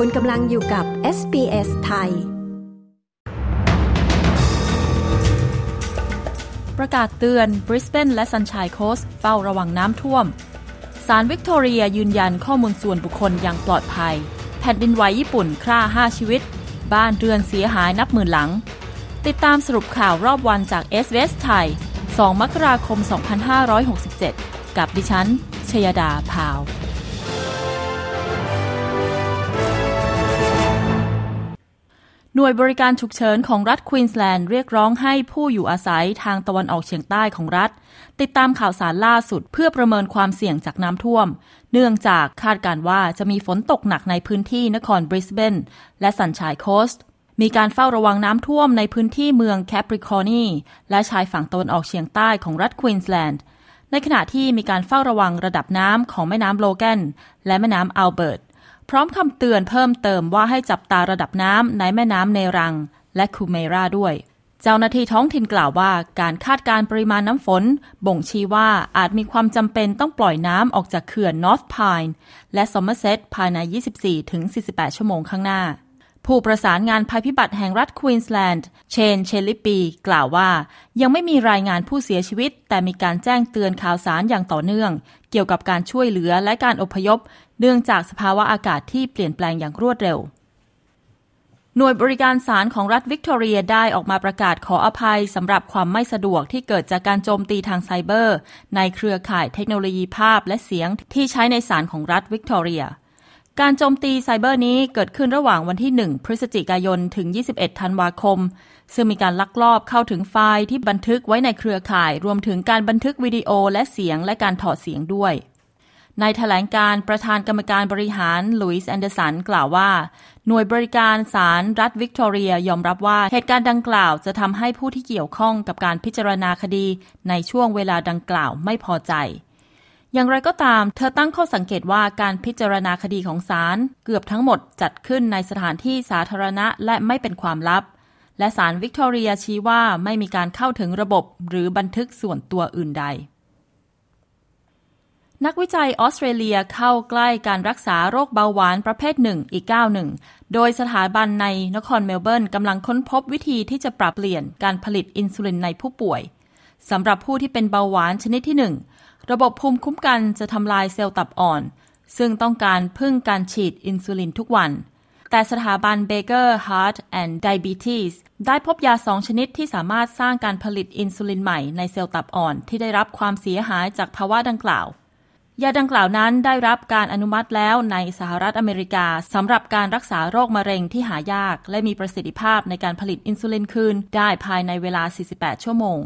คุณกำลังอยู่กับ SBS ไทย ประกาศเตือนบริสเบนและซันชัยโคสเฝ้าระวังน้ำท่วมศาลวิกตอเรียยืนยันข้อมูลส่วนบุคคลอย่างปลอดภัย แผ่นดินไหวญี่ปุ่นฆ่า 5 ชีวิต บ้านเรือนเสียหายนับหมื่นหลัง ติดตามสรุปข่าวรอบวันจาก s อ s ไทย 2 มกราคม 2567 กับดิฉัน ชยดาพาว หน่วยบริการฉุกเฉินของรัฐควีนสแลนด์เรียกร้องให้ผู้อยู่อาศัยทางตะวันออกเฉียงใต้ของรัฐ ติดตามข่าวสารล่าสุดเพื่อประเมินความเสี่ยงจากน้ำท่วม เนื่องจากคาดการว่าจะมีฝนตกหนักในพื้นที่นครบริสเบนและสันชายโคสต์มีการเฝ้าระวังน้ำท่วมในพื้นที่เมืองแคปริคอนีและชายฝั่งตะวันออกเฉียงใต้ของรัฐควีนสแลนด์ในขณะที่มีการเฝ้าระวังระดับน้ำของแม่น้ำโลแกนและแม่น้ำอัลเบิร์ต พร้อมคำเตือนเพิ่มเติมว่าให้จับตาระดับน้ำในแม่น้ำเนรัง และคูเมราด้วย เจ้าหน้าที่ท้องถิ่นกล่าวว่า การคาดการปริมาณน้ำฝน บ่งชี้ว่าอาจมีความจำเป็นต้องปล่อยน้ำออกจากเขื่อน North Pine และ Somerset ภายใน 24-48 ชั่วโมงข้างหน้า ผู้ประสานงานภัยพิบัติแห่งรัฐควีนสแลนด์ เชน เชลิปี กล่าวว่า ยังไม่มีรายงานผู้เสียชีวิต แต่มีการแจ้งเตือนข่าวสารอย่างต่อเนื่อง เกี่ยวกับการช่วยเหลือและการอพยพ เนื่องจากสภาวะอากาศที่เปลี่ยนแปลงอย่างรวดเร็ว หน่วยบริการศาลของรัฐวิกตอเรียได้ออกมาประกาศขออภัยสำหรับความไม่สะดวกที่เกิดจากการโจมตีทางไซเบอร์ ในเครือข่ายเทคโนโลยีภาพและเสียงที่ใช้ในศาลของรัฐวิกตอเรีย การโจมตีไซเบอร์นี้เกิดขึ้นระหว่างวันที่ 1 พฤศจิกายน ถึง 21 ธันวาคม ซึ่งมีการลักลอบเข้าถึงไฟล์ที่บันทึกไว้ในเครือข่าย รวมถึงการบันทึกวิดีโอและเสียงและการถอดเสียงด้วย ในแถลงการณ์ประธานกรรมการบริหารลุยส์แอนเดอร์สันกล่าวว่า หน่วยบริการศาลรัฐวิกตอเรียยอมรับว่าเหตุการณ์ดังกล่าวจะทำให้ผู้ที่เกี่ยวข้องกับการพิจารณาคดีในช่วงเวลาดังกล่าวไม่พอใจ อย่างไรก็ตาม เธอตั้งข้อสังเกตว่าการพิจารณาคดีของศาลเกือบทั้งหมดจัดขึ้นในสถานที่สาธารณะและไม่เป็นความลับ และศาลวิกตอเรียชี้ว่าไม่มีการเข้าถึงระบบหรือบันทึกส่วนตัวอื่นใด นักวิจัยออสเตรเลียเข้าใกล้การรักษาโรคเบาหวานประเภทหนึ่งอีกก้าวหนึ่ง โดยสถาบันในนครเมลเบิร์นกำลังค้นพบวิธีที่จะปรับเปลี่ยนการผลิตอินซูลินในผู้ป่วยสำหรับผู้ที่เป็นเบาหวานชนิดที่หนึ่ง ระบบภูมิคุ้มกันจะทำลายเซลล์ตับอ่อน ซึ่งต้องการพึ่งการฉีดอินซูลินทุกวัน แต่สถาบัน Baker Heart and Diabetes ได้พบยาสองชนิดที่สามารถสร้างการผลิตอินซูลินใหม่ในเซลล์ตับอ่อนที่ได้รับความเสียหายจากภาวะดังกล่าว ยาดังกล่าวนั้นได้รับการอนุมัติแล้วในสหรัฐอเมริกาสำหรับการรักษาโรคมะเร็งที่หายาก และมีประสิทธิภาพในการผลิตอินซูลินคืนได้ภายในเวลา 48 ชั่วโมง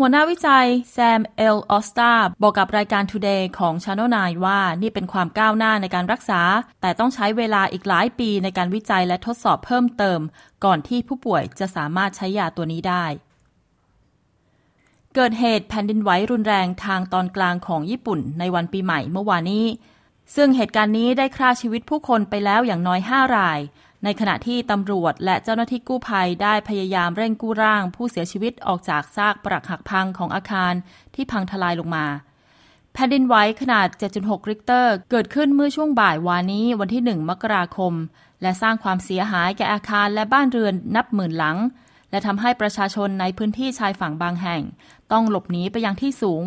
หัวหน้าวิจัยแซมเอลออสตาบอกกับรายการ Today ของ Channel 9ว่านี่เป็นความก้าวหน้าในการรักษา แต่ต้องใช้เวลาอีกหลายปีในการวิจัยและทดสอบเพิ่มเติม ก่อนที่ผู้ป่วยจะสามารถใช้ยาตัวนี้ได้เกิดเหตุแผ่นดินไหวรุนแรงทางตอนกลางของญี่ปุ่นในวันปีใหม่เมื่อวานนี้ ซึ่งเหตุการณ์นี้ได้ฆ่าชีวิตผู้คนไปแล้วอย่างน้อย 5 ราย ในขณะที่ตำรวจและเจ้าหน้าที่กู้ภัยได้พยายามเร่งกู้ร่าง ผู้เสียชีวิตออกจากซากปรักหักพังของอาคารที่พังทลายลงมาแผ่นดินไหวขนาด 7.6 ริกเตอร์ เกิดขึ้นเมื่อช่วงบ่ายวานนี้วันที่ 1 มกราคม และสร้างความเสียหายแก่อาคารและบ้านเรือนนับหมื่นหลัง และทำให้ประชาชนในพื้นที่ชายฝั่งบางแห่ง ต้องหลบหนีไปยังที่สูง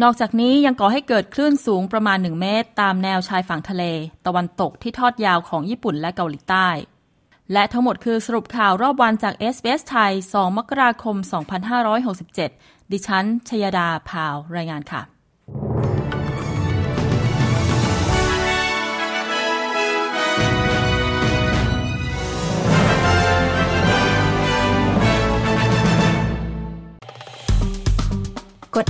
นอกจากนี้ยังก่อให้เกิดคลื่นสูงประมาณ 1 เมตร ตามแนวชายฝั่งทะเล ตะวันตกที่ทอดยาวของญี่ปุ่นและเกาหลีใต้ และทั้งหมดคือสรุปข่าวรอบวันจาก s อ s ไทย 2 มกราคม 2567 ดิฉัน ชยดา พาว รายงานค่ะ